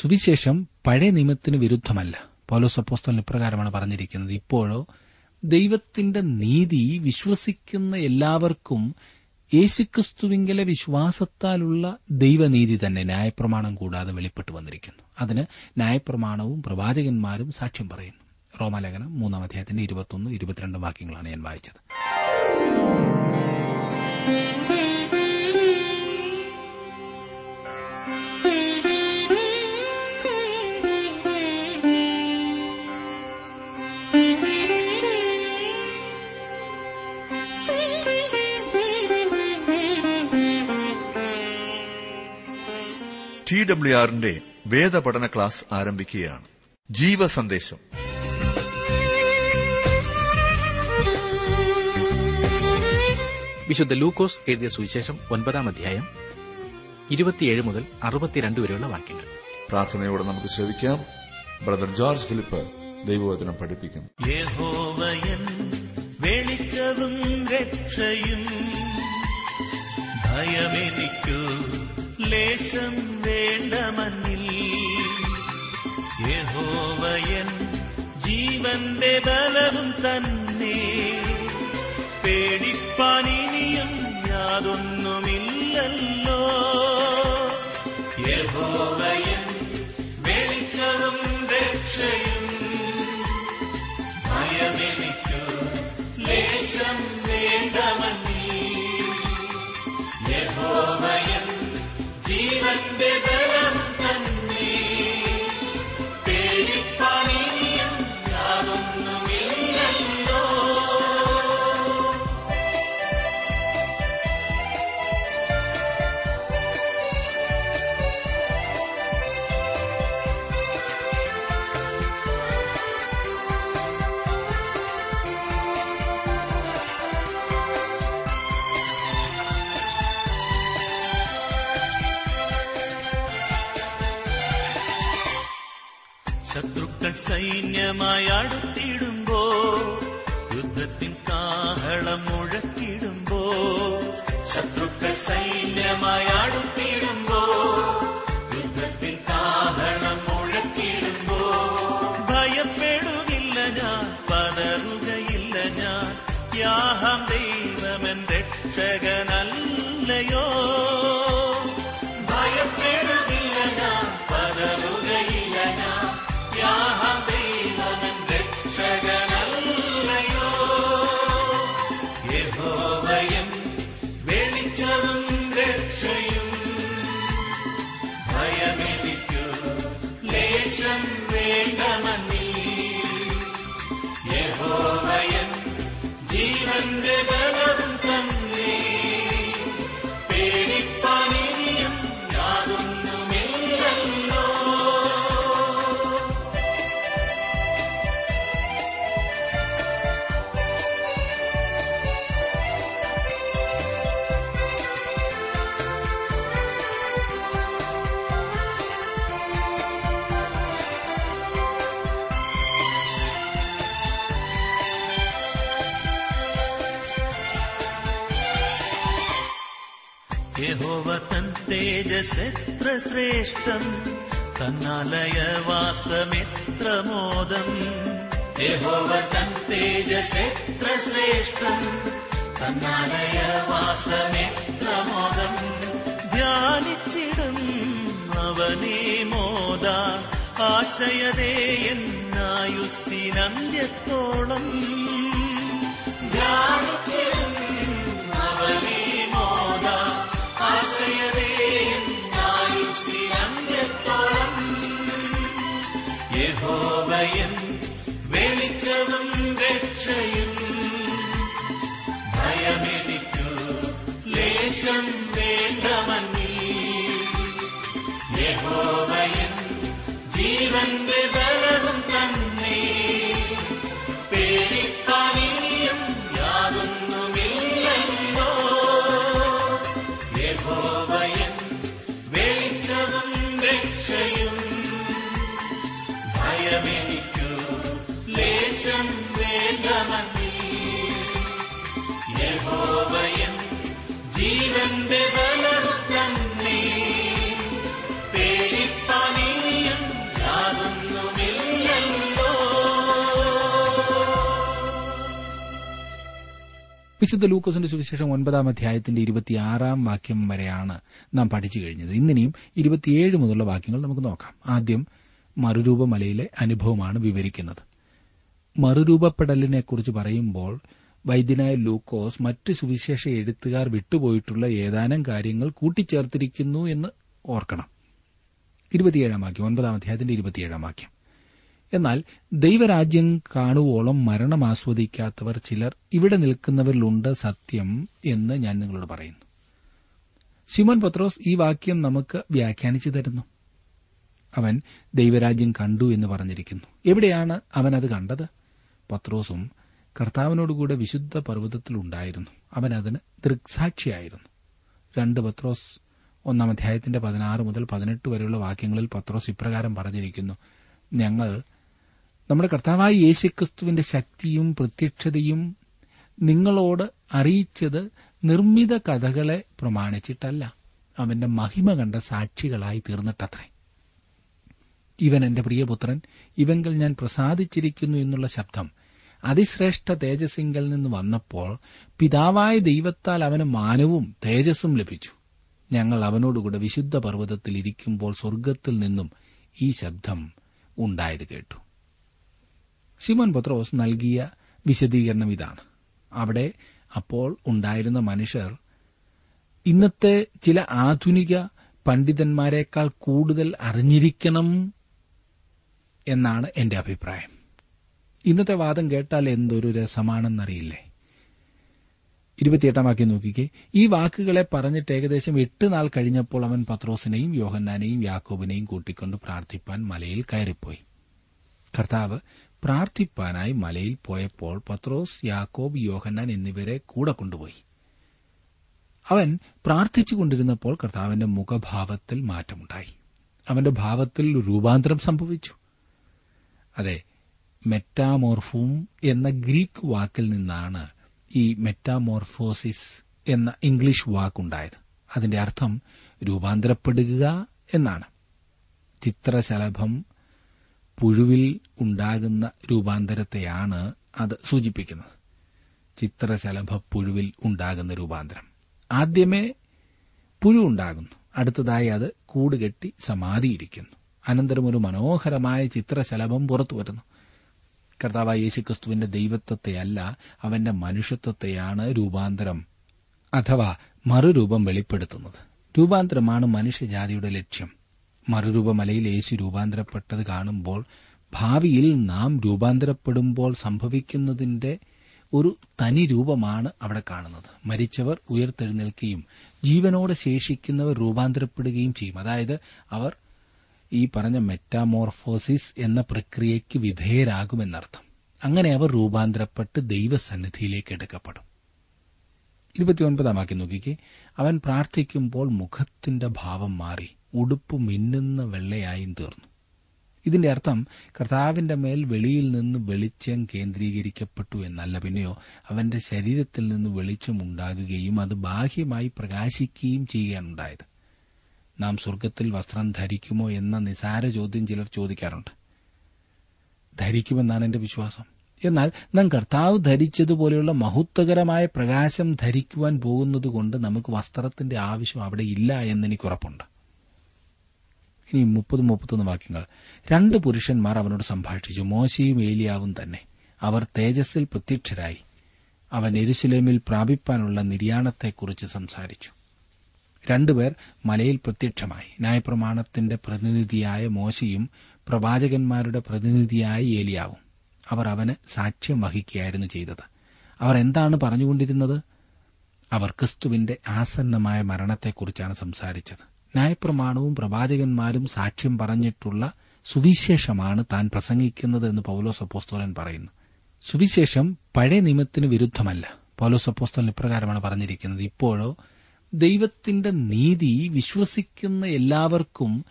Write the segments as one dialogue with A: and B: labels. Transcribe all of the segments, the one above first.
A: സുവിശേഷം പഴയ നിയമത്തിന് വിരുദ്ധമല്ല. പൗലോസ് അപ്പോസ്തലൻ ഇപ്രകാരമാണ് പറഞ്ഞിരിക്കുന്നത്. ഇപ്പോഴോ ദൈവത്തിന്റെ നീതി വിശ്വസിക്കുന്ന എല്ലാവർക്കും യേശുക്രിസ്തുവിങ്കലെ വിശ്വാസത്താലുള്ള ദൈവനീതി തന്നെ ന്യായപ്രമാണം കൂടാതെ വെളിപ്പെട്ടു വന്നിരിക്കുന്നു. അതിന് ന്യായപ്രമാണവും പ്രവാചകന്മാരും സാക്ഷ്യം പറയുന്നു. റോമാലേഖനം മൂന്നാം അധ്യായത്തിന്റെ ഇരുപത്തൊന്ന് ഇരുപത്തിരണ്ട് വാക്യങ്ങളാണ് ഞാൻ വായിച്ചത്.
B: ടി ഡബ്ല്യു ആറിന്റെ വേദപഠന ക്ലാസ് ആരംഭിക്കുകയാണ്. ജീവസന്ദേശം.
C: വിശുദ്ധ ലൂക്കോസ് എഴുതിയ സുവിശേഷം ഒൻപതാം അധ്യായം ഇരുപത്തിയേഴ് മുതൽ അറുപത്തിരണ്ട് വരെയുള്ള വാക്യങ്ങൾ.
B: പ്രാർത്ഥനയോടെ നമുക്ക് ശ്രവിക്കാം. ബ്രദർ ജോർജ് ഫിലിപ്പ് ദൈവവചനം പഠിപ്പിക്കും
D: വെളിച്ചവും രക്ഷയും ഭയമെനിക്കു ലേശം വേണ്ട മണ്ണിൽ യഹോവയൻ ജീവന്റെ ബലവും തന്നെ. പേടിപ്പാനിനിയും യാതൊന്നുമില്ലല്ലോ. യഹോവയൻ വെളിച്ചവും രക്ഷയും ഭയമെനിക്കു ലേശം വേണ്ടമന്നി യഹോവയൻ மாயமாயாடும் ശ്രേഷ്ഠം തന്നാലയവാസമെത്ര മോദം യഹോവ തൻ ശ്രേഷ്ഠം തന്നാലയവാസമെത്ര മോദം ധ്യാനിച്ചിടും അവനെ മോദ. ആശയതേ എന്നായുസ്സിനന്ത്യത്തോളം. ധ്യാനിച്ചിടും വെളിച്ചവും രക്ഷയും. ഭയമെനിക്കു ലേശം വേണ്ടമന്നി. യഹോവയൻ ജീവന്റെ ബലവും തന്നെ.
A: വിശുദ്ധ ലൂക്കോസിന്റെ സുവിശേഷം ഒൻപതാം അധ്യായത്തിന്റെ ഇരുപത്തിയാറാം വാക്യം വരെയാണ് നാം പഠിച്ചു കഴിഞ്ഞത്. ഇന്നിനിയും ഇരുപത്തിയേഴ് മുതലുള്ള വാക്യങ്ങൾ നമുക്ക് നോക്കാം. ആദ്യം മറുരൂപമലയിലെ അനുഭവമാണ് വിവരിക്കുന്നത്. മറുരൂപപ്പെടലിനെക്കുറിച്ച് പറയുമ്പോൾ വൈദ്യനായ ലൂക്കോസ് മറ്റ് സുവിശേഷ എഴുത്തുകാർ വിട്ടുപോയിട്ടുള്ള ഏതാനും കാര്യങ്ങൾ കൂട്ടിച്ചേർത്തിരിക്കുന്നു എന്ന് ഓർക്കണം. ഇരുപത്തിയേഴാം വാക്യം ഒൻപതാം അധ്യായത്തിന്റെ ഇരുപത്തിയേഴാം വാക്യം. എന്നാൽ ദൈവരാജ്യം കാണുവോളം മരണം ആസ്വദിക്കാത്തവർ ചിലർ ഇവിടെ നിൽക്കുന്നവരിലുണ്ട് സത്യം എന്ന് ഞാൻ നിങ്ങളോട് പറയുന്നു. ശിമോൻ പത്രോസ് ഈ വാക്യം നമുക്ക് വ്യാഖ്യാനിച്ചു തരുന്നു. അവൻ ദൈവരാജ്യം കണ്ടു എന്ന് പറഞ്ഞിരിക്കുന്നു. എവിടെയാണ് അവൻ അത് കണ്ടത്? പത്രോസും കർത്താവിനോടുകൂടെ വിശുദ്ധ പർവതത്തിലുണ്ടായിരുന്നു അവൻ അതിന് ദൃക്സാക്ഷിയായിരുന്നു. രണ്ട് പത്രോസ് ഒന്നാം അധ്യായത്തിന്റെ പതിനാറ് മുതൽ പതിനെട്ട് വരെയുള്ള വാക്യങ്ങളിൽ പത്രോസ് ഇപ്രകാരം പറഞ്ഞിരിക്കുന്നു. ഞങ്ങൾ നമ്മുടെ കർത്താവായ യേശുക്രിസ്തുവിന്റെ ശക്തിയും പ്രത്യക്ഷതയും നിങ്ങളോട് അറിയിച്ചത് നിർമ്മിത കഥകളെ പ്രമാണിച്ചിട്ടല്ല. അവന്റെ മഹിമ കണ്ട സാക്ഷികളായി തീർന്നിട്ടത്രേ. ഇവൻ എന്റെ പ്രിയപുത്രൻ ഇവങ്കിൽ ഞാൻ പ്രസാദിച്ചിരിക്കുന്നു എന്നുള്ള ശബ്ദം അതിശ്രേഷ്ഠ തേജസ്സിങ്കൽ നിന്ന് വന്നപ്പോൾ പിതാവായ ദൈവത്താൽ അവന് മാനവും തേജസ്സും ലഭിച്ചു. ഞങ്ങൾ അവനോടുകൂടെ വിശുദ്ധ പർവതത്തിൽ ഇരിക്കുമ്പോൾ സ്വർഗത്തിൽ നിന്നും ഈ ശബ്ദം ഉണ്ടായത് കേട്ടു. ശിമോൻ പത്രോസ് നൽകിയ വിശദീകരണം ഇതാണ്. അവിടെ അപ്പോൾ ഉണ്ടായിരുന്ന മനുഷ്യർ ഇന്നത്തെ ചില ആധുനിക പണ്ഡിതന്മാരെക്കാൾ കൂടുതൽ അറിഞ്ഞിരിക്കണം എന്നാണ് എന്റെ അഭിപ്രായം. ഇന്നത്തെ വാദം കേട്ടാൽ എന്തൊരു രസമാണെന്നറിയില്ലേ? ഇരുപത്തിയെട്ടാം വാക്യം നോക്കിക്കേ. ഈ വാക്കുകളെ പറഞ്ഞിട്ട് ഏകദേശം എട്ട് നാൾ കഴിഞ്ഞപ്പോൾ അവൻ പത്രോസിനെയും യോഹന്നാനെയും യാക്കോബിനെയും കൂട്ടിക്കൊണ്ട് പ്രാർത്ഥിപ്പാൻ മലയിൽ കയറിപ്പോയി. കർത്താവ് പ്രാർത്ഥിപ്പാനായി മലയിൽ പോയപ്പോൾ പത്രോസ് യാക്കോബ് യോഹന്നാൻ എന്നിവരെ കൂടെ കൊണ്ടുപോയി. അവൻ പ്രാർത്ഥിച്ചുകൊണ്ടിരുന്നപ്പോൾ കർത്താവിന്റെ മുഖഭാവത്തിൽ മാറ്റമുണ്ടായി. അവന്റെ ഭാവത്തിൽ രൂപാന്തരം സംഭവിച്ചു. അതെ മെറ്റാമോർഫും എന്ന ഗ്രീക്ക് വാക്കിൽ നിന്നാണ് ഈ മെറ്റാമോർഫോസിസ് എന്ന ഇംഗ്ലീഷ് വാക്കുണ്ടായത്. അതിന്റെ അർത്ഥം രൂപാന്തരപ്പെടുക എന്നാണ്. ചിത്രശലഭം പുഴുവിൽ ഉണ്ടാകുന്ന രൂപാന്തരത്തെയാണ് അത് സൂചിപ്പിക്കുന്നത്. ചിത്രശലഭ പുഴുവിൽ ഉണ്ടാകുന്ന രൂപാന്തരം. ആദ്യമേ പുഴു ഉണ്ടാകുന്നു. അടുത്തതായി അത് കൂടുകെട്ടി സമാധിയിരിക്കുന്നു. അനന്തരം ഒരു മനോഹരമായ ചിത്രശലഭം പുറത്തു വരുന്നു. കർത്താവായ യേശുക്രിസ്തുവിന്റെ ദൈവത്വത്തെയല്ല അവന്റെ മനുഷ്യത്വത്തെയാണ് രൂപാന്തരം അഥവാ മറുരൂപം വെളിപ്പെടുത്തുന്നത്. രൂപാന്തരമാണ് മനുഷ്യജാതിയുടെ ലക്ഷ്യം. മറുരൂപമലയിൽ യേശു രൂപാന്തരപ്പെട്ടത് കാണുമ്പോൾ ഭാവിയിൽ നാം രൂപാന്തരപ്പെടുമ്പോൾ സംഭവിക്കുന്നതിന്റെ ഒരു തനി രൂപമാണ് അവിടെ കാണുന്നത്. മരിച്ചവർ ഉയർത്തെഴുന്നേൽക്കുകയും ജീവനോടെ ശേഷിക്കുന്നവർ രൂപാന്തരപ്പെടുകയും ചെയ്യും. അതായത് അവർ ഈ പറഞ്ഞ മെറ്റാമോർഫോസിസ് എന്ന പ്രക്രിയയ്ക്ക് വിധേയരാകുമെന്നർത്ഥം. അങ്ങനെ അവർ രൂപാന്തരപ്പെട്ട് ദൈവസന്നിധിയിലേക്ക് എടുക്കപ്പെടും. ഇരുപത്തിയൊൻപതാം വാക്യം നോക്കിക്കേ. അവൻ പ്രാർത്ഥിക്കുമ്പോൾ മുഖത്തിന്റെ ഭാവം മാറി. ഉടുപ്പ് മിന്നുന്ന വെള്ളയായും തീർന്നു. ഇതിന്റെ അർത്ഥം കർത്താവിന്റെ മേൽ വെളിയിൽ നിന്ന് വെളിച്ചം കേന്ദ്രീകരിക്കപ്പെട്ടു എന്നല്ല. പിന്നെയോ അവന്റെ ശരീരത്തിൽ നിന്ന് വെളിച്ചം ഉണ്ടാകുകയും അത് ബാഹ്യമായി പ്രകാശിക്കുകയും ചെയ്യുകയാണുണ്ടായത് നാം സ്വർഗത്തിൽ വസ്ത്രം ധരിക്കുമോ എന്ന നിസാര ചോദ്യം ചിലർ ചോദിക്കാറുണ്ട്. ധരിക്കുമെന്നാണ് എന്റെ വിശ്വാസം. എന്നാൽ നാം കർത്താവ് ധരിച്ചതുപോലെയുള്ള മഹത്വകരമായ പ്രകാശം ധരിക്കുവാൻ പോകുന്നതുകൊണ്ട് നമുക്ക് വസ്ത്രത്തിന്റെ ആവശ്യം അവിടെ ഇല്ല എന്നെനിക്ക് ഉറപ്പുണ്ട്. ഇനി മുപ്പത് മുപ്പത്തൊന്ന് വാക്യങ്ങൾ. രണ്ട് പുരുഷന്മാർ അവനോട് സംഭാഷിച്ചു. മോശയും ഏലിയാവും തന്നെ. അവർ തേജസ്സിൽ പ്രത്യക്ഷരായി. അവൻ എരുസലേമിൽ പ്രാപിപ്പാനുള്ള നിര്യാണത്തെക്കുറിച്ച് സംസാരിച്ചു. രണ്ടുപേർ മലയിൽ പ്രത്യക്ഷമായി. ന്യായപ്രമാണത്തിന്റെ പ്രതിനിധിയായ മോശയും പ്രവാചകന്മാരുടെ പ്രതിനിധിയായ ഏലിയാവും. അവർ അവന് സാക്ഷ്യം വഹിക്കുകയായിരുന്നു ചെയ്തത്. അവർ എന്താണ് പറഞ്ഞുകൊണ്ടിരുന്നത്? അവർ ക്രിസ്തുവിന്റെ ആസന്നമായ മരണത്തെക്കുറിച്ചാണ് സംസാരിച്ചത്. ന്യായപ്രമാണവും പ്രവാചകന്മാരും സാക്ഷ്യം പറഞ്ഞിട്ടുള്ള സുവിശേഷമാണ് താൻ പ്രസംഗിക്കുന്നത് എന്ന് പൗലോസ് അപ്പോസ്തോലൻ പറയുന്നു. സുവിശേഷം പഴയ നിയമത്തിന് വിരുദ്ധമല്ല. പൗലോസ് അപ്പോസ്തോലൻ ഇപ്രകാരമാണ് പറഞ്ഞിരിക്കുന്നത്. ഇപ്പോഴോ ദൈവത്തിന്റെ നീതി വിശ്വസിക്കുന്ന എല്ലാവർക്കും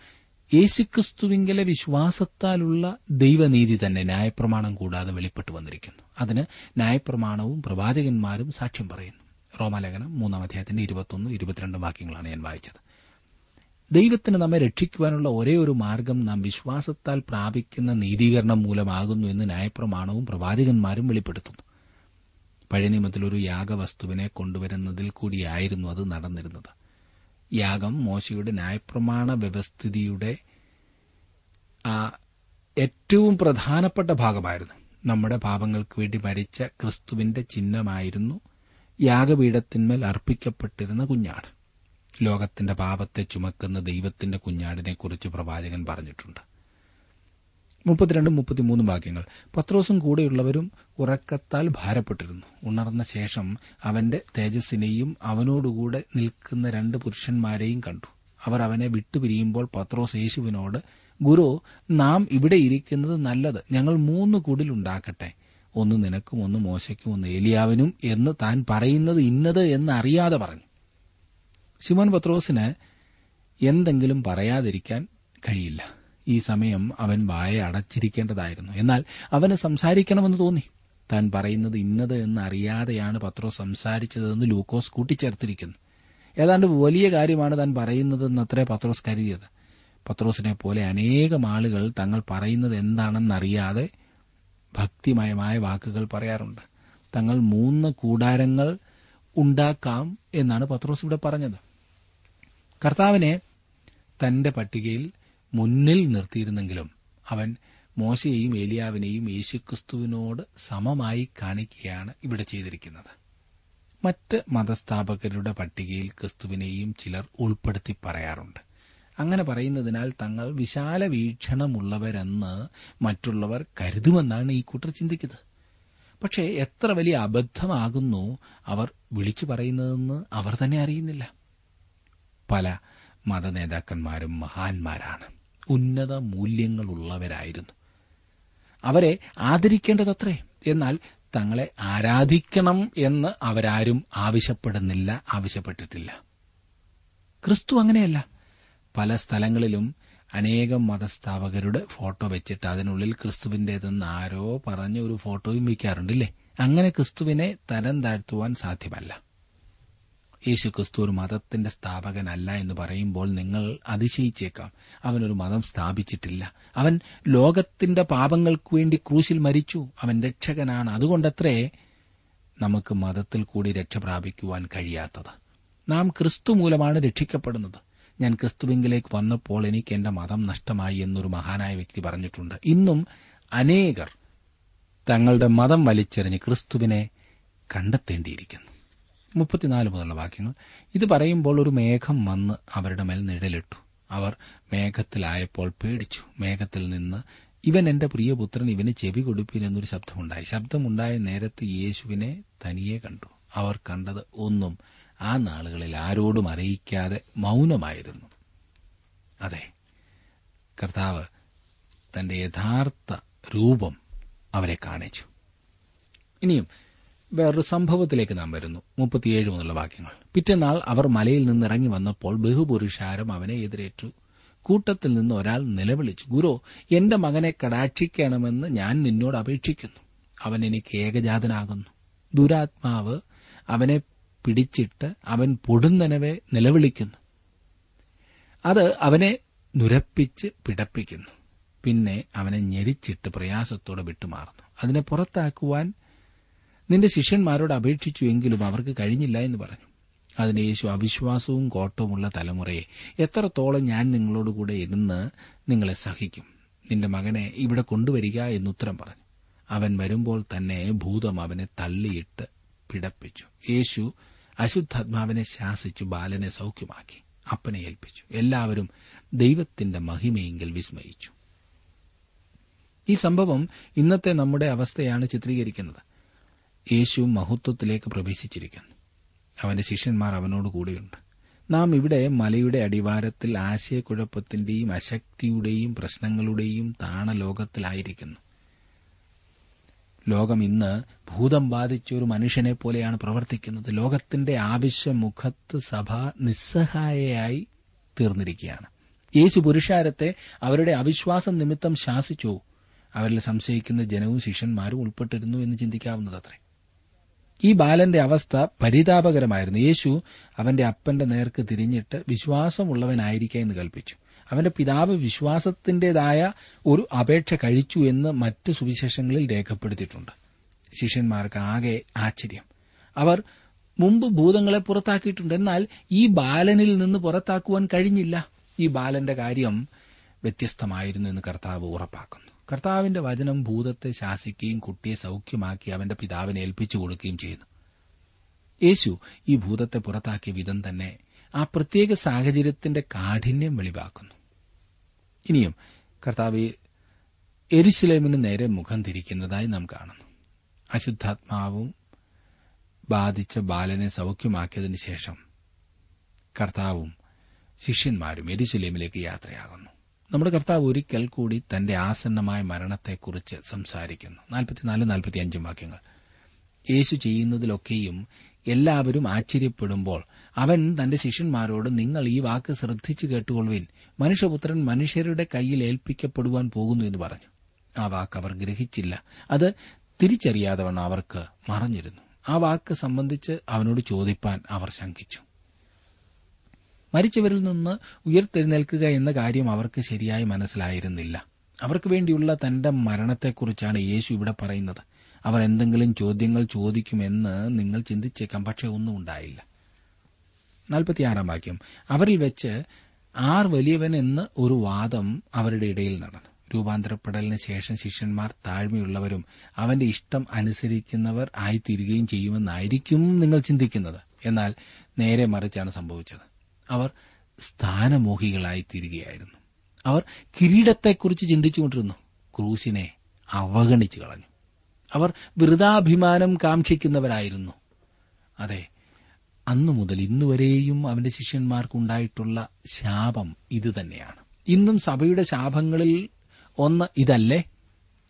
A: യേശുക്രിസ്തുവിങ്കലെ വിശ്വാസത്താലുള്ള ദൈവനീതി തന്നെ ന്യായപ്രമാണം കൂടാതെ വെളിപ്പെട്ടു വന്നിരിക്കുന്നു. അതിന് ന്യായപ്രമാണവും പ്രവാചകന്മാരും സാക്ഷ്യം പറയുന്നു. റോമാലേഖനം മൂന്നാം അധ്യായത്തിന്റെ ഇരുപത്തൊന്ന് ഇരുപത്തിരണ്ട് വാക്യങ്ങളാണ് ഞാൻ വായിച്ചത്. ദൈവത്തിന് നമ്മെ രക്ഷിക്കുവാനുള്ള ഒരേ ഒരു മാർഗം നാം വിശ്വാസത്താൽ പ്രാപിക്കുന്ന നീതീകരണം മൂലമാകുന്നു എന്ന് ന്യായപ്രമാണവും പ്രവാചകന്മാരും വെളിപ്പെടുത്തുന്നു. പഴയ നിയമത്തിൽ ഒരു യാഗവസ്തുവിനെ കൊണ്ടുവരുന്നതിൽ കൂടിയായിരുന്നു അത് നടന്നിരുന്നത്. യാഗം മോശയുടെ ന്യായപ്രമാണ വ്യവസ്ഥിതിയുടെ ഏറ്റവും പ്രധാനപ്പെട്ട ഭാഗമായിരുന്നു. നമ്മുടെ പാപങ്ങൾക്ക് വേണ്ടി മരിച്ച ക്രിസ്തുവിന്റെ ചിഹ്നമായിരുന്നു യാഗപീഠത്തിന്മേൽ അർപ്പിക്കപ്പെട്ടിരുന്ന കുഞ്ഞാട്. ലോകത്തിന്റെ പാപത്തെ ചുമക്കുന്ന ദൈവത്തിന്റെ കുഞ്ഞാടിനെക്കുറിച്ച് പ്രവാചകൻ പറഞ്ഞിട്ടുണ്ട്. മുപ്പത്തിരണ്ടും വാക്യങ്ങൾ. പത്രോസും കൂടെയുള്ളവരും ഉറക്കത്താൽ ഭാരപ്പെട്ടിരുന്നു. ഉണർന്ന ശേഷം അവന്റെ തേജസ്സിനെയും അവനോടുകൂടെ നിൽക്കുന്ന രണ്ട് പുരുഷന്മാരെയും കണ്ടു. അവർ അവനെ വിട്ടുപിരിയുമ്പോൾ പത്രോസ് യേശുവിനോട് ഗുരു നാം ഇവിടെ ഇരിക്കുന്നത് നല്ലത്. ഞങ്ങൾ മൂന്ന് കുടിലുണ്ടാക്കട്ടെ ഒന്ന് നിനക്കും ഒന്ന് മോശയ്ക്കും ഒന്ന് ഏലിയാവിനും എന്ന് താൻ പറയുന്നത് ഇന്നത് എന്ന് അറിയാതെ പറഞ്ഞു. ശിമോൻ പത്രോസിന് എന്തെങ്കിലും പറയാതിരിക്കാൻ കഴിയില്ല. ഈ സമയം അവൻ വായ അടച്ചിരിക്കേണ്ടതായിരുന്നു. എന്നാൽ അവന് സംസാരിക്കണമെന്ന് തോന്നി. താൻ പറയുന്നത് ഇന്നത് എന്ന് അറിയാതെയാണ് പത്രോസ് സംസാരിച്ചതെന്ന് ലൂക്കോസ് കൂട്ടിച്ചേർത്തിരിക്കുന്നു. ഏതാണ്ട് വലിയ കാര്യമാണ് താൻ പറയുന്നതെന്നത്രേ പത്രോസ് കരുതിയത്. പത്രോസിനെ പോലെ അനേകം ആളുകൾ തങ്ങൾ പറയുന്നത് എന്താണെന്നറിയാതെ ഭക്തിമയമായ വാക്കുകൾ പറയാറുണ്ട്. തങ്ങൾ മൂന്ന് കൂടാരങ്ങൾ ഉണ്ടാക്കാം എന്നാണ് പത്രോസ് ഇവിടെ പറഞ്ഞത്. കർത്താവിനെ തന്റെ പട്ടികയിൽ മുന്നിൽ നിർത്തിയിരുന്നെങ്കിലും അവൻ മോശയെയും ഏലിയാവിനെയും യേശുക്രിസ്തുവിനോട് സമമായി കാണിക്കുകയാണ് ഇവിടെ ചെയ്തിരിക്കുന്നത്. മറ്റ് മതസ്ഥാപകരുടെ പട്ടികയിൽ ക്രിസ്തുവിനെയും ചിലർ ഉൾപ്പെടുത്തി പറയാറുണ്ട്. അങ്ങനെ പറയുന്നതിനാൽ തങ്ങൾ വിശാല വീക്ഷണമുള്ളവരെന്ന് മറ്റുള്ളവർ കരുതുമെന്നാണ് ഈ കൂട്ടർ ചിന്തിക്കുന്നത്. പക്ഷേ എത്ര വലിയ അബദ്ധമാകുന്നു അവർ വിളിച്ചു പറയുന്നതെന്ന് അവർ തന്നെ അറിയുന്നില്ല. പല മതനേതാക്കന്മാരും മഹാന്മാരാണ്. ഉന്നത മൂല്യങ്ങളുള്ളവരായിരുന്നു. അവരെ ആദരിക്കേണ്ടതത്രേ. എന്നാൽ തങ്ങളെ ആരാധിക്കണം എന്ന് അവരാരും ആവശ്യപ്പെടുന്നില്ല ആവശ്യപ്പെട്ടിട്ടില്ല. ക്രിസ്തു അങ്ങനെയല്ല. പല സ്ഥലങ്ങളിലും അനേകം മതസ്ഥാപകരുടെ ഫോട്ടോ വെച്ചിട്ട് അതിനുള്ളിൽ ക്രിസ്തുവിന്റേതെന്ന് ആരോ പറഞ്ഞ ഒരു ഫോട്ടോയും വയ്ക്കാറുണ്ടല്ലേ? അങ്ങനെ ക്രിസ്തുവിനെ തരം താഴ്ത്തുവാൻ സാധ്യമല്ല. യേശു ക്രിസ്തു ഒരു മതത്തിന്റെ സ്ഥാപകനല്ല എന്ന് പറയുമ്പോൾ നിങ്ങൾ അതിശയിച്ചേക്കാം. അവനൊരു മതം സ്ഥാപിച്ചിട്ടില്ല. അവൻ ലോകത്തിന്റെ പാപങ്ങൾക്ക് വേണ്ടി ക്രൂശിൽ മരിച്ചു. അവൻ രക്ഷകനാണ്. അതുകൊണ്ടത്രേ നമുക്ക് മതത്തിൽ കൂടി രക്ഷ പ്രാപിക്കുവാൻ കഴിയാത്തത്. നാം ക്രിസ്തു മൂലമാണ് രക്ഷിക്കപ്പെടുന്നത്. ഞാൻ ക്രിസ്തുവിങ്കിലേക്ക് വന്നപ്പോൾ എനിക്ക് എന്റെ മതം നഷ്ടമായി എന്നൊരു മഹാനായ വ്യക്തി പറഞ്ഞിട്ടുണ്ട്. ഇന്നും അനേകർ തങ്ങളുടെ മതം വലിച്ചെറിഞ്ഞ് ക്രിസ്തുവിനെ കണ്ടെത്തേണ്ടിയിരിക്കുന്നു. മുപ്പത്തിനാല് മുതലുള്ള വാക്യങ്ങൾ. ഇത് പറയുമ്പോൾ ഒരു മേഘം വന്ന് അവരുടെ മേൽ നിഴലിട്ടു. അവർ മേഘത്തിലായപ്പോൾ പേടിച്ചു. മേഘത്തിൽ നിന്ന് ഇവൻ എന്റെ പ്രിയപുത്രൻ ഇവന് ചെവി കൊടുപ്പിൻ എന്നൊരു ശബ്ദമുണ്ടായി. ശബ്ദമുണ്ടായ നേരത്ത് യേശുവിനെ തനിയെ കണ്ടു. അവർ കണ്ടത് ഒന്നും ആ നാളുകളിൽ ആരോടും അറിയിക്കാതെ മൗനമായിരുന്നു. അതെ കർത്താവ് തന്റെ യഥാർത്ഥ രൂപം അവരെ കാണിച്ചു. ഇനിയും വേറൊരു സംഭവത്തിലേക്ക് നാം വരുന്നു. മുപ്പത്തിയേഴ് മുതലുള്ള വാക്യങ്ങൾ. പിറ്റേന്നാൾ അവർ മലയിൽ നിന്ന് ഇറങ്ങി വന്നപ്പോൾ ബഹുപുരുഷാരം അവനെ എതിരേറ്റു. കൂട്ടത്തിൽ നിന്ന് ഒരാൾ നിലവിളിച്ചു ഗുരു എന്റെ മകനെ കടാക്ഷിക്കണമെന്ന് ഞാൻ നിന്നോട് അപേക്ഷിക്കുന്നു. അവൻ എനിക്ക് ഏകജാതനാകുന്നു. ദുരാത്മാവ് അവനെ പിടിച്ചിട്ട് അവൻ പൊടുന്നനവെ നിലവിളിക്കുന്നു. അത് അവനെ നുരപ്പിച്ച് പിടപ്പിക്കുന്നു. പിന്നെ അവനെ ഞെരിച്ചിട്ട് പ്രയാസത്തോടെ വിട്ടുമാറുന്നു. അതിനെ പുറത്താക്കുവാൻ നിന്റെ ശിഷ്യന്മാരോട് അപേക്ഷിച്ചു എങ്കിലും അവർക്ക് കഴിഞ്ഞില്ല എന്ന് പറഞ്ഞു. അതിന് യേശു അവിശ്വാസവും കോട്ടവുമുള്ള തലമുറയെ എത്രത്തോളം ഞാൻ നിങ്ങളോടുകൂടെ ഇരുന്ന് നിങ്ങളെ സഹിക്കും? നിന്റെ മകനെ ഇവിടെ കൊണ്ടുവരിക എന്നുത്തരം പറഞ്ഞു. അവൻ വരുമ്പോൾ തന്നെ ഭൂതം അവനെ തള്ളിയിട്ട് പിടപ്പിച്ചു. യേശു അശുദ്ധാത്മാവിനെ ശാസിച്ചു ബാലനെ സൌഖ്യമാക്കി അപ്പനെ ഏൽപ്പിച്ചു. എല്ലാവരും ദൈവത്തിന്റെ മഹിമയെങ്കിൽ വിസ്മയിച്ചു. ഈ സംഭവം ഇന്നത്തെ നമ്മുടെ അവസ്ഥയാണ് ചിത്രീകരിക്കുന്നത്. യേശു മഹത്വത്തിലേക്ക് പ്രവേശിച്ചിരിക്കുന്നു. അവന്റെ ശിഷ്യന്മാർ അവനോട് കൂടെയുണ്ട്. നാം ഇവിടെ മലയുടെ അടിവാരത്തിൽ ആശയക്കുഴപ്പത്തിന്റെയും അശക്തിയുടെയും പ്രശ്നങ്ങളുടെയും താണലോകത്തിലായിരിക്കുന്നു. ലോകം ഇന്ന് ഭൂതം ബാധിച്ച ഒരു മനുഷ്യനെ പോലെയാണ് പ്രവർത്തിക്കുന്നത്. ലോകത്തിന്റെ ആവശ്യമുഖത്ത് സഭ നിസ്സഹായയായി തീർന്നിരിക്കുകയാണ്. യേശു പുരുഷാരത്തെ അവരുടെ അവിശ്വാസം നിമിത്തം ശാസിച്ചു. അവരിൽ സംശയിക്കുന്ന ജനവും ശിഷ്യന്മാരും ഉൾപ്പെട്ടിരുന്നു എന്ന് ചിന്തിക്കാവുന്നതത്രേ. ഈ ബാലന്റെ അവസ്ഥ പരിതാപകരമായിരുന്നു. യേശു അവന്റെ അപ്പന്റെ നേർക്ക് തിരിഞ്ഞിട്ട് വിശ്വാസമുള്ളവനായിരിക്കുക എന്ന് കൽപ്പിച്ചു. അവന്റെ പിതാവ് വിശ്വാസത്തിന്റേതായ ഒരു അപേക്ഷ കഴിച്ചു എന്ന് മറ്റ് സുവിശേഷങ്ങളിൽ രേഖപ്പെടുത്തിയിട്ടുണ്ട്. ശിഷ്യന്മാർക്ക് ആകെ ആശ്ചര്യം. അവർ മുമ്പ് ഭൂതങ്ങളെ പുറത്താക്കിയിട്ടുണ്ട്. എന്നാൽ ഈ ബാലനിൽ നിന്ന് പുറത്താക്കുവാൻ കഴിഞ്ഞില്ല. ഈ ബാലന്റെ കാര്യം വ്യത്യസ്തമായിരുന്നു എന്ന് കർത്താവ് ഉറപ്പാക്കുന്നു. കർത്താവിന്റെ വചനം ഭൂതത്തെ ശാസിക്കുകയും കുട്ടിയെ സൌഖ്യമാക്കി അവന്റെ പിതാവിനെ ഏൽപ്പിച്ചു കൊടുക്കുകയും ചെയ്യുന്നു. യേശു ഈ ഭൂതത്തെ പുറത്താക്കിയ വിധം തന്നെ ആ പ്രത്യേക സാഹചര്യത്തിന്റെ കാഠിന്യം വെളിവാക്കുന്നു. ഇനിയും കർത്താവ് എരിശിലേമിന് നേരെ മുഖം തിരിക്കുന്നതായി നാം കാണുന്നു. അശുദ്ധാത്മാവും ബാധിച്ച ബാലനെ സൌഖ്യമാക്കിയതിനു ശേഷം കർത്താവും ശിഷ്യന്മാരും എരിശിലേമിലേക്ക് യാത്രയാകുന്നു. നമ്മുടെ കർത്താവ് ഒരിക്കൽ കൂടി തന്റെ ആസന്നമായ മരണത്തെക്കുറിച്ച് സംസാരിക്കുന്നു. നാൽപ്പത്തിനാല് നാൽപ്പത്തിയഞ്ചും വാക്യങ്ങൾ. യേശു ചെയ്യുന്നതിലൊക്കെയും എല്ലാവരും ആശ്ചര്യപ്പെടുമ്പോൾ അവൻ തന്റെ ശിഷ്യന്മാരോട് നിങ്ങൾ ഈ വാക്ക് ശ്രദ്ധിച്ചു കേട്ടുകൊള്ളുവിൻ. മനുഷ്യപുത്രൻ മനുഷ്യരുടെ കയ്യിൽ ഏൽപ്പിക്കപ്പെടുവാൻ പോകുന്നു എന്ന് പറഞ്ഞു. ആ വാക്ക് അവർ ഗ്രഹിച്ചില്ല. അത് തിരിച്ചറിയാതവണ്ണം അവർക്ക് മറഞ്ഞിരുന്നു. ആ വാക്ക് സംബന്ധിച്ച് അവനോട് ചോദിപ്പാൻ അവർ ശങ്കിച്ചു. മരിച്ചവരിൽ നിന്ന് ഉയർത്തെഴുന്നേൽക്കുക എന്ന കാര്യം അവർക്ക് ശരിയായി മനസ്സിലായിരുന്നില്ല. അവർക്ക് വേണ്ടിയുള്ള തന്റെ മരണത്തെക്കുറിച്ചാണ് യേശു ഇവിടെ പറയുന്നത്. അവർ എന്തെങ്കിലും ചോദ്യങ്ങൾ ചോദിക്കുമെന്ന് നിങ്ങൾ ചിന്തിച്ചേക്കാം പക്ഷേ ഒന്നും ഉണ്ടായില്ല. വാക്യം. അവരിൽ വെച്ച് ആർ വലിയവൻ എന്ന് ഒരു വാദം അവരുടെ ഇടയിൽ നടന്നു. രൂപാന്തരപ്പെടലിന് ശേഷം ശിഷ്യന്മാർ താഴ്മയുള്ളവരും അവന്റെ ഇഷ്ടം അനുസരിക്കുന്നവർ ആയിത്തീരുകയും ചെയ്യുമെന്നായിരിക്കും നിങ്ങൾ ചിന്തിക്കുന്നത്. എന്നാൽ നേരെ മറിച്ചാണ് സംഭവിച്ചത്. അവർ സ്ഥാനമോഹികളായി തീരുകയായിരുന്നു അവർ കിരീടത്തെക്കുറിച്ച് ചിന്തിച്ചുകൊണ്ടിരുന്നു. ക്രൂശിനെ അവഗണിച്ചു കളഞ്ഞു. അവർ വൃതാഭിമാനം കാക്ഷിക്കുന്നവരായിരുന്നു. അതെ അന്നു മുതൽ ഇന്നുവരെയും അവന്റെ ശിഷ്യന്മാർക്കുണ്ടായിട്ടുള്ള ശാപം ഇതുതന്നെയാണ്. ഇന്നും സഭയുടെ ശാപങ്ങളിൽ ഒന്ന് ഇതല്ലേ?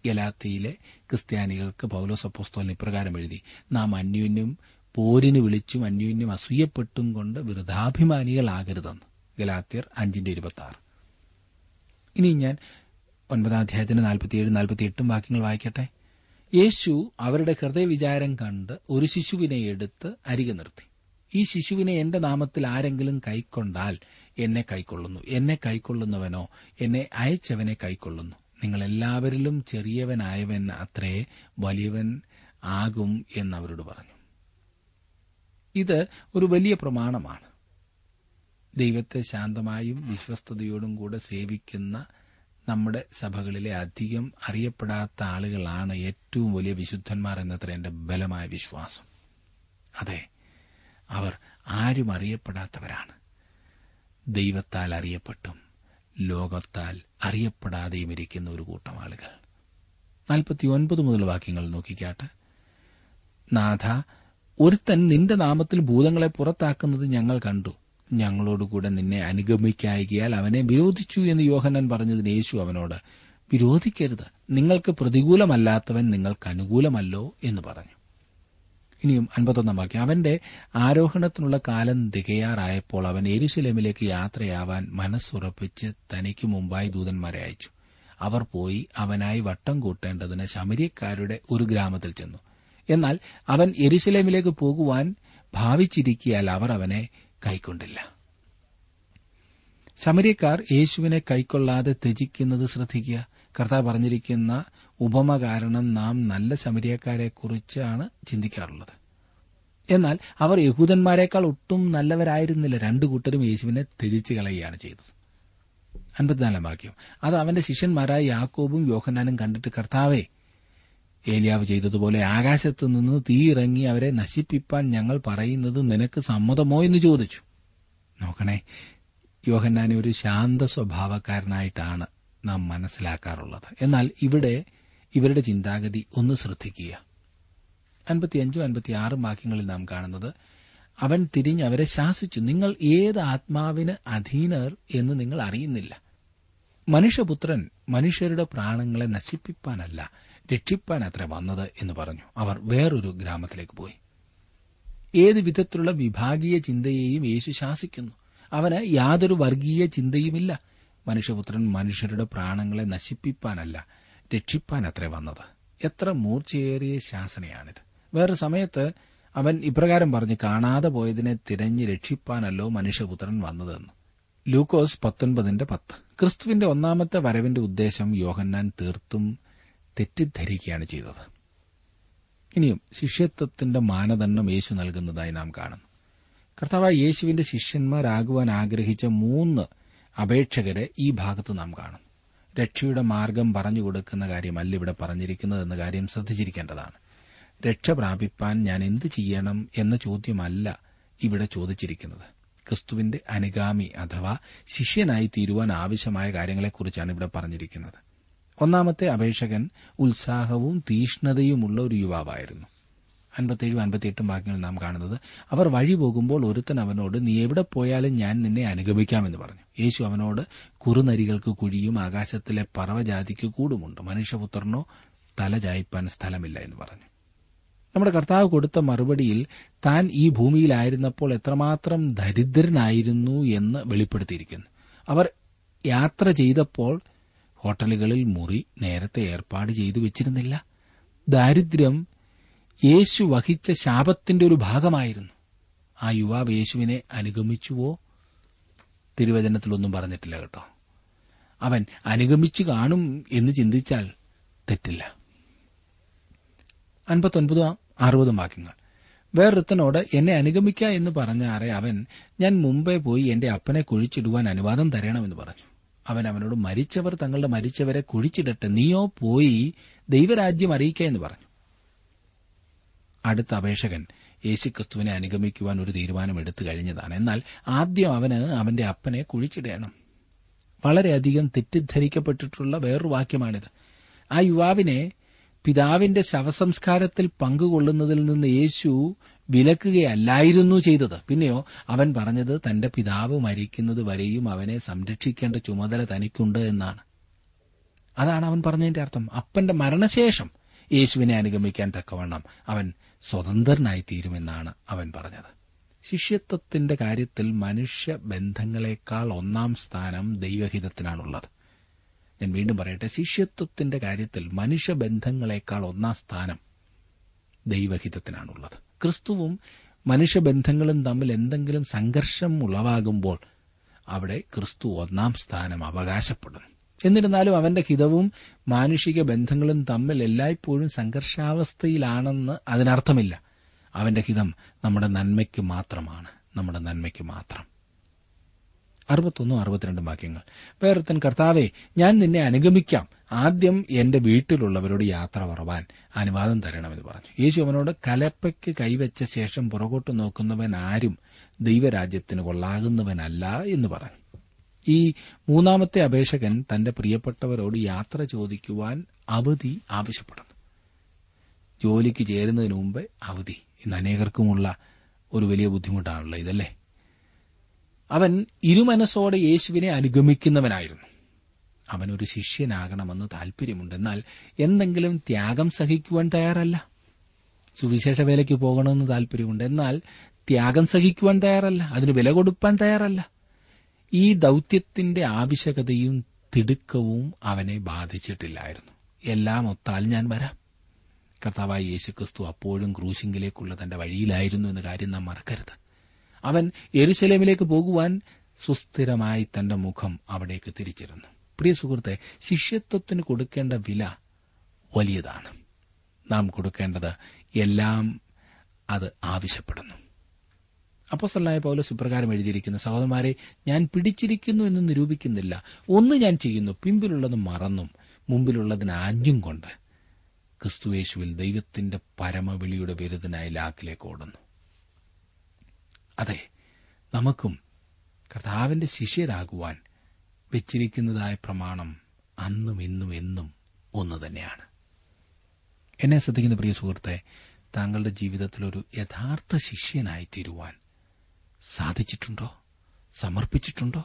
A: ഗലാത്തിയിലെ ക്രിസ്ത്യാനികൾക്ക് പൌലോസ് അപ്പോസ്തോലൻ ഇപ്രകാരം എഴുതി നാം അന്യോന്യം പോരിന് വിളിച്ചും അന്യോന്യം അസൂയപ്പെട്ടും കൊണ്ട് വൃതാഭിമാനികളാകരുതെന്ന് ഗലാത്യർ അഞ്ചിന്റെ ഇരുപത്തി ഇനി ഞാൻ ഒൻപതാം അധ്യായത്തിന്റെ നാൽപ്പത്തിയേഴ് നാൽപ്പത്തിയെട്ടും വാക്യങ്ങൾ വായിക്കട്ടെ? യേശു അവരുടെ ഹൃദയവിചാരം കണ്ട് ഒരു ശിശുവിനെ എടുത്ത് അരികെ നിർത്തി. ഈ ശിശുവിനെ എന്റെ നാമത്തിൽ ആരെങ്കിലും കൈക്കൊണ്ടാൽ എന്നെ കൈക്കൊള്ളുന്നു. എന്നെ കൈക്കൊള്ളുന്നവനോ എന്നെ അയച്ചവനെ കൈക്കൊള്ളുന്നു. നിങ്ങൾ എല്ലാവരിലും ചെറിയവനായവൻ അത്രേ വലിയവൻ ആകും എന്നവരോട് പറഞ്ഞു. ഇത് ഒരു വലിയ പ്രമാണമാണ്. ദൈവത്തെ ശാന്തമായും വിശ്വസ്തയോടും കൂടെ സേവിക്കുന്ന നമ്മുടെ സഭകളിലെ അധികം അറിയപ്പെടാത്ത ആളുകളാണ് ഏറ്റവും വലിയ വിശുദ്ധന്മാർ എന്നത്ര എന്റെ ബലമായ വിശ്വാസം. അതെ അവർ ആരും അറിയപ്പെടാത്തവരാണ്. ദൈവത്താൽ അറിയപ്പെട്ടും ലോകത്താൽ അറിയപ്പെടാതെയും ഇരിക്കുന്ന ഒരു കൂട്ടം ആളുകൾ. നാൽപ്പത്തിയൊൻപത് മുതൽ വാക്യങ്ങൾ നോക്കിക്കാട്ടെ. നാഥ ഒരുത്തൻ നിന്റെ നാമത്തിൽ ഭൂതങ്ങളെ പുറത്താക്കുന്നത് ഞങ്ങൾ കണ്ടു. ഞങ്ങളോടുകൂടെ നിന്നെ അനുഗമിക്കായികയാൽ അവനെ വിരോധിച്ചു എന്ന് യോഹനൻ പറഞ്ഞതിന് യേശു അവനോട് വിരോധിക്കരുത്. നിങ്ങൾക്ക് പ്രതികൂലമല്ലാത്തവൻ നിങ്ങൾക്ക് അനുകൂലമല്ലോ എന്ന് പറഞ്ഞു. ഇനിയും അൻപത്തൊന്നാം വാക്യം. അവന്റെ ആരോഹണത്തിനുള്ള കാലം തികയാറായപ്പോൾ അവൻ എരുശലേമിലേക്ക് യാത്രയാവാൻ മനസ്സുറപ്പിച്ച് തനിക്ക് മുമ്പായി ദൂതന്മാരെ അയച്ചു. അവർ പോയി അവനായി വട്ടം കൂട്ടേണ്ടതിന് ശമരിയക്കാരുടെ ഒരു ഗ്രാമത്തിൽ ചെന്നു. എന്നാൽ അവൻ എരുശലേമിലേക്ക് പോകുവാൻ ഭാവിച്ചിരിക്കിയാൽ അവർ അവനെ കൈക്കൊണ്ടില്ല. സമരക്കാർ യേശുവിനെ കൈക്കൊള്ളാതെ ത്യജിക്കുന്നത് ശ്രദ്ധിക്കുക. കർത്താവ് പറഞ്ഞിരിക്കുന്ന ഉപമ കാരണം നാം നല്ല ശമരിയക്കാരെക്കുറിച്ചാണ് ചിന്തിക്കാറുള്ളത്. എന്നാൽ അവർ യഹൂദന്മാരെക്കാൾ ഒട്ടും നല്ലവരായിരുന്നില്ല. രണ്ടു കൂട്ടരും യേശുവിനെ ത്യജിച്ചു കളയുകയാണ് ചെയ്തത്. അൻപത്തിനാലാം വാക്യം. അത് അവന്റെ ശിഷ്യന്മാരായ യാക്കോബും യോഹന്നാനും കണ്ടിട്ട് കർത്താവെ ഏലിയാവ് ചെയ്തതുപോലെ ആകാശത്തു നിന്ന് തീയിറങ്ങി അവരെ നശിപ്പിപ്പാൻ ഞങ്ങൾ പറയുന്നത് നിനക്ക് സമ്മതമോ എന്ന് ചോദിച്ചു. നോക്കണേ യോഹന്നാനെ ഒരു ശാന്ത സ്വഭാവക്കാരനായിട്ടാണ് നാം മനസ്സിലാക്കാറുള്ളത്. എന്നാൽ ഇവിടെ ഇവരുടെ ചിന്താഗതി ഒന്ന് ശ്രദ്ധിക്കുക. അൻപത്തിയഞ്ചും അൻപത്തിയാറും വാക്യങ്ങളിൽ നാം കാണുന്നത് അവൻ തിരിഞ്ഞ് അവരെ ശാസിച്ചു. നിങ്ങൾ ഏത് ആത്മാവിന് അധീനർ എന്ന് നിങ്ങൾ അറിയുന്നില്ല. മനുഷ്യപുത്രൻ മനുഷ്യരുടെ പ്രാണങ്ങളെ നശിപ്പിപ്പാനല്ല. രക്ഷിപ്പാൻ അത്ര വന്നത് എന്ന് പറഞ്ഞു. അവർ വേറൊരു ഗ്രാമത്തിലേക്ക് പോയി. ഏത് വിധത്തിലുള്ള വിഭാഗീയ ചിന്തയെയും യേശു ശാസിക്കുന്നു. അവന് യാതൊരു വർഗീയ ചിന്തയുമില്ല. മനുഷ്യപുത്രൻ മനുഷ്യരുടെ പ്രാണങ്ങളെ നശിപ്പിപ്പാനല്ല രക്ഷിപ്പാൻ അത്ര വന്നത്. എത്ര മൂർച്ചയേറിയ ശാസനയാണിത്. വേറെ സമയത്ത് അവൻ ഇപ്രകാരം പറഞ്ഞ് കാണാതെ പോയതിനെ തിരഞ്ഞ് രക്ഷിപ്പാനല്ലോ മനുഷ്യപുത്രൻ വന്നതെന്ന്. ലൂക്കോസ് പത്തൊൻപതിന്റെ പത്ത്. ക്രിസ്തുവിന്റെ ഒന്നാമത്തെ വരവിന്റെ ഉദ്ദേശം യോഹന്നാൻ തീർത്തും തെറ്റിദ്ധരിക്കുകയാണ് ചെയ്തത്. ഇനിയും ശിഷ്യത്വത്തിന്റെ മാനദണ്ഡം യേശു നൽകുന്നതായി നാം കാണുന്നു. കർത്താവായ യേശുവിന്റെ ശിഷ്യന്മാരാകുവാൻ ആഗ്രഹിച്ച മൂന്ന് അപേക്ഷകരെ ഈ ഭാഗത്ത് നാം കാണും രക്ഷയുടെ മാർഗം പറഞ്ഞു കൊടുക്കുന്ന കാര്യമല്ല ഇവിടെ പറഞ്ഞിരിക്കുന്നത് എന്ന കാര്യം ശ്രദ്ധിച്ചിരിക്കേണ്ടതാണ്. രക്ഷ പ്രാപിപ്പാൻ ഞാൻ എന്ത് ചെയ്യണം എന്ന ചോദ്യമല്ല ഇവിടെ ചോദിച്ചിരിക്കുന്നത്. ക്രിസ്തുവിന്റെ അനുഗാമി അഥവാ ശിഷ്യനായി തീരുവാൻ ആവശ്യമായ കാര്യങ്ങളെക്കുറിച്ചാണ് ഇവിടെ പറഞ്ഞിരിക്കുന്നത്. ഒന്നാമത്തെ അപേക്ഷകൻ ഉത്സാഹവും തീഷ്ണതയുമുള്ള ഒരു യുവാവായിരുന്നു. അൻപത്തേഴും അൻപത്തിയെട്ടും വാക്യങ്ങൾ നാം കാണുന്നത് അവർ വഴി പോകുമ്പോൾ ഒരുത്തൻ അവനോട് നീ എവിടെ പോയാലും ഞാൻ നിന്നെ അനുഗമിക്കാമെന്ന് പറഞ്ഞു. യേശു അവനോട് കുറുനരികൾക്ക് കുഴിയും ആകാശത്തിലെ പറവജാതിക്ക് കൂടുമുണ്ട്. മനുഷ്യപുത്രനോ തല ചായ്പാൻ സ്ഥലമില്ല എന്ന് പറഞ്ഞു. നമ്മുടെ കർത്താവ് കൊടുത്ത മറുപടിയിൽ താൻ ഈ ഭൂമിയിലായിരുന്നപ്പോൾ എത്രമാത്രം ദരിദ്രനായിരുന്നു എന്ന് വെളിപ്പെടുത്തിയിരിക്കുന്നു. അവർ യാത്ര ചെയ്തപ്പോൾ ഹോട്ടലുകളിൽ മുറി നേരത്തെ ഏർപ്പാട് ചെയ്തു വെച്ചിരുന്നില്ല. ദാരിദ്ര്യം യേശു വഹിച്ച ശാപത്തിന്റെ ഒരു ഭാഗമായിരുന്നു. ആ യുവാവ് യേശുവിനെ അനുഗമിച്ചുവോ? തിരുവചനത്തിലൊന്നും പറഞ്ഞിട്ടില്ല കേട്ടോ. അവൻ അനുഗമിച്ചു കാണും എന്ന് ചിന്തിച്ചാൽ തെറ്റില്ല. അൻപത്തൊൻപതും അറുപതും വാക്യങ്ങൾ. വേറൊരുത്തനോട് എന്നെ അനുഗമിക്ക എന്ന് പറഞ്ഞാറെ അവൻ ഞാൻ മുമ്പേ പോയി എന്റെ അപ്പനെ കുഴിച്ചിടുവാൻ അനുവാദം തരണമെന്ന് പറഞ്ഞു. അവൻ അവനോട് മരിച്ചവർ തങ്ങളുടെ മരിച്ചവരെ കുഴിച്ചിടട്ടെ നീയോ പോയി ദൈവരാജ്യം അറിയിക്ക എന്ന് പറഞ്ഞു. അടുത്ത അപേക്ഷകൻ യേശുക്രിസ്തുവിനെ അനുഗമിക്കുവാൻ ഒരു തീരുമാനം എടുത്തു കഴിഞ്ഞതാണ്. എന്നാൽ ആദ്യം അവന് അവന്റെ അപ്പനെ കുഴിച്ചിടണം. വളരെയധികം തെറ്റിദ്ധരിക്കപ്പെട്ടിട്ടുള്ള വേറൊരു വാക്യമാണിത്. ആ യുവാവിനെ പിതാവിന്റെ ശവസംസ്കാരത്തിൽ പങ്കുകൊള്ളുന്നതിൽ നിന്ന് യേശു വിലക്കുകയല്ലായിരുന്നു ചെയ്തത്. പിന്നെയോ അവൻ പറഞ്ഞത് തന്റെ പിതാവ് മരിക്കുന്നത് വരെയും അവനെ സംരക്ഷിക്കേണ്ട ചുമതല തനിക്കുണ്ട് എന്നാണ്. അതാണ് അവൻ പറഞ്ഞതിന്റെ അർത്ഥം. അപ്പന്റെ മരണശേഷം യേശുവിനെ അനുഗമിക്കാൻ തക്കവണ്ണം അവൻ സ്വതന്ത്രനായി തീരുമെന്നാണ് അവൻ പറഞ്ഞത്. ശിഷ്യത്വത്തിന്റെ കാര്യത്തിൽ മനുഷ്യ ബന്ധങ്ങളെക്കാൾ ഒന്നാം സ്ഥാനം ദൈവഹിതത്തിനാണുള്ളത്. ഞാൻ വീണ്ടും പറയട്ടെ ശിഷ്യത്വത്തിന്റെ കാര്യത്തിൽ മനുഷ്യബന്ധങ്ങളെക്കാൾ ഒന്നാം സ്ഥാനം ദൈവഹിതത്തിനാണുള്ളത്. ക്രിസ്തുവും മനുഷ്യബന്ധങ്ങളും തമ്മിൽ എന്തെങ്കിലും സംഘർഷം ഉളവാകുമ്പോൾ അവിടെ ക്രിസ്തു ഒന്നാം സ്ഥാനം അവകാശപ്പെടുന്നു. എന്നിരുന്നാലും അവന്റെ ഹിതവും മാനുഷിക ബന്ധങ്ങളും തമ്മിൽ എല്ലായ്പ്പോഴും സംഘർഷാവസ്ഥയിലാണെന്ന് അതിനർത്ഥമില്ല. അവന്റെ ഹിതം നമ്മുടെ നന്മയ്ക്ക് മാത്രമാണ് നമ്മുടെ നന്മയ്ക്ക് മാത്രം. അറുപത്തൊന്നും അറുപത്തിരണ്ടും വാക്യങ്ങൾ. വേറൊരുത്തൻ കർത്താവെ ഞാൻ നിന്നെ അനുഗമിക്കാം. ആദ്യം എന്റെ വീട്ടിലുള്ളവരോട് യാത്ര പറവാൻ അനുവാദം തരണമെന്ന് പറഞ്ഞു. യേശു അവനോട് കലപ്പയ്ക്ക് കൈവച്ച ശേഷം പുറകോട്ട് നോക്കുന്നവൻ ആരും ദൈവരാജ്യത്തിന് കൊള്ളാകുന്നവനല്ല എന്ന് പറഞ്ഞു. ഈ മൂന്നാമത്തെ അപേക്ഷകൻ തന്റെ പ്രിയപ്പെട്ടവരോട് യാത്ര ചോദിക്കുവാൻ അവധി ആവശ്യപ്പെടുന്നു. ജോലിക്ക് ചേരുന്നതിന് മുമ്പ് അവധി ഇന്ന് അനേകർക്കുമുള്ള ഒരു വലിയ ബുദ്ധിമുട്ടാണുള്ളത് ഇതല്ലേ? അവൻ ഇരുമനസ്സോടെ യേശുവിനെ അനുഗമിക്കുന്നവനായിരുന്നു. അവനൊരു ശിഷ്യനാകണമെന്ന് താൽപര്യമുണ്ടെന്നാൽ എന്തെങ്കിലും ത്യാഗം സഹിക്കുവാൻ തയ്യാറല്ല. സുവിശേഷ വേലയ്ക്ക് പോകണമെന്ന് താൽപര്യമുണ്ട് എന്നാൽ ത്യാഗം സഹിക്കുവാൻ തയ്യാറല്ല. അതിന് വില കൊടുപ്പാൻ തയ്യാറല്ല. ഈ ദൌത്യത്തിന്റെ ആവശ്യകതയും തിടുക്കവും അവനെ ബാധിച്ചിട്ടില്ലായിരുന്നു. എല്ലാം ഒത്താൽ ഞാൻ വരാം. കർത്താവായ യേശുക്രിസ്തു അപ്പോഴും ക്രൂശിങ്കിലേക്കുള്ള തന്റെ വഴിയിലായിരുന്നു എന്ന കാര്യം നാം മറക്കരുത്. അവൻ എരുശലേമിലേക്ക് പോകുവാൻ സുസ്ഥിരമായി തന്റെ മുഖം അവിടേക്ക് തിരിച്ചിരുന്നു. പ്രിയ സുഹൃത്തെ ശിഷ്യത്വത്തിന് കൊടുക്കേണ്ട വില വലിയതാണ്. നാം കൊടുക്കേണ്ടത് എല്ലാം അത് ആവശ്യപ്പെടുന്നു. അപ്പോസ്തലനായ പൗലോസ് സുപ്രകാരം എഴുതിയിരിക്കുന്ന സഹോദരന്മാരെ ഞാൻ പിടിച്ചിരിക്കുന്നു എന്ന് നിരൂപിക്കുന്നില്ല. ഒന്ന് ഞാൻ ചെയ്യുന്നു പിമ്പിലുള്ളത് മറന്നും. മുമ്പിലുള്ളതിന് ആഞ്ഞും കൊണ്ട് ക്രിസ്തുയേശുവിൽ ദൈവത്തിന്റെ പരമവിളിയുടെ വിരുദ്ധനായി ലാക്കിലേക്ക് ഓടുന്നു. അതെ നമുക്കും കർത്താവിന്റെ ശിഷ്യരാകുവാൻ വെച്ചിരിക്കുന്നതായ പ്രമാണം അന്നും ഇന്നും എന്നും ഒന്ന് തന്നെയാണ്. എന്നെ ശ്രദ്ധിക്കുന്ന പ്രിയ സുഹൃത്തെ താങ്കളുടെ ജീവിതത്തിൽ ഒരു യഥാർത്ഥ ശിഷ്യനായി തീരുവാൻ സാധിച്ചിട്ടുണ്ടോ? സമർപ്പിച്ചിട്ടുണ്ടോ?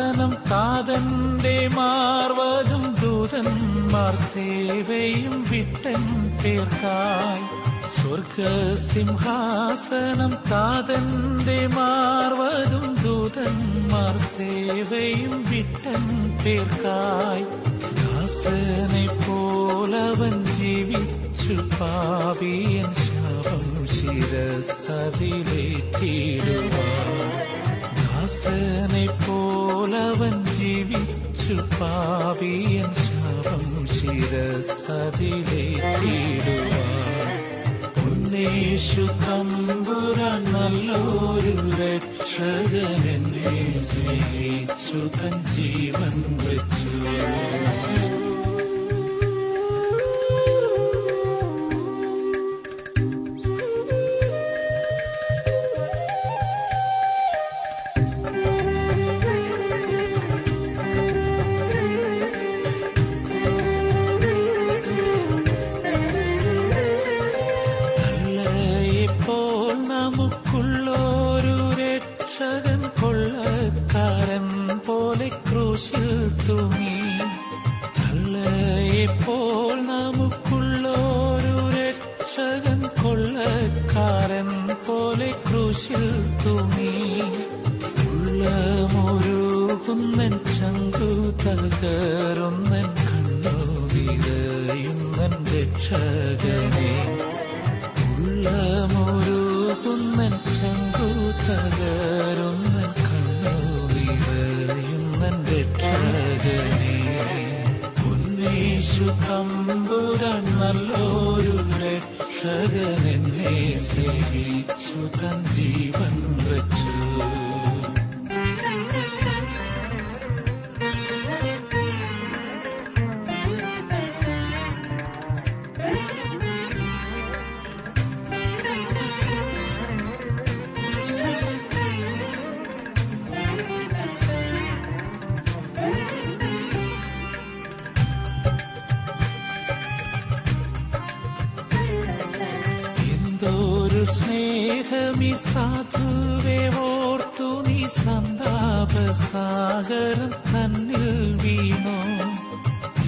D: സ്വർഗസിംഹാസനം കാതന്റെ മാർവതും ദൂതന്മാർ സേവയും വിട്ടൻ പേർക്കായി. സ്വർഗസിംഹാസനം താതന്റെ മാർവതും ദൂതന്മാർ സേവയും വിട്ടൻ പേർക്കായി. ദാസനെ പോലവൻ ജീവിച്ചു പാവിയൻ ശാപം ശിരസതിലേറ്റിടുവാൻ. ദാസനെ പോലവൻ ജീവിച്ചു പാപിയൻ ശാപം ശിരസതിലേറ്റിടുവാൻ. ഉന്നേഷു തമ്പുരാൻ നല്ലൊരു രക്ഷകൻ എന്നെ സ്നേഹിച്ചു തൻ ജീവൻ വെച്ചു. സ്നേഹമി സാധുവേ ഓർത്തു നീ സന്താപസാഗരം തന്നിൽ വീണോ.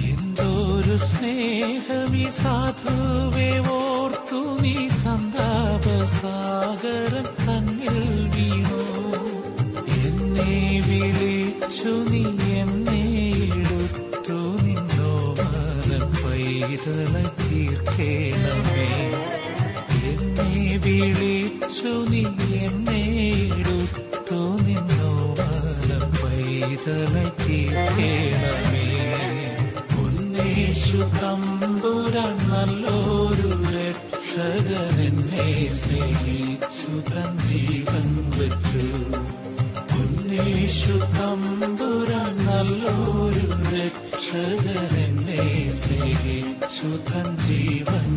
D: എന്തോരു സ്നേഹമി സാധുവേ ഓർത്തു നീ സന്താപസാഗരം തന്നിൽ വീണോ. എന്നെ വിളിച്ചു നീ എന്നെ എടുത്തു നിന്നോ മരം പൈതല തീർക്കേണം വിളിച്ചു നീ എന്നേടുത്തു നിന്നോ മനം പൈതല തീർക്കേണമേ ഉന്നേശു തമ്പുരാൻ നല്ലൊരു രക്ഷകൻ എന്നെ സ്നേഹിച്ചു തൻ ജീവൻ വെച്ചു. ഉന്നേഷു തമ്പുരാൻ നല്ലൊരു രക്ഷകൻ എന്നെ സ്നേഹിച്ചു തൻ ജീവൻ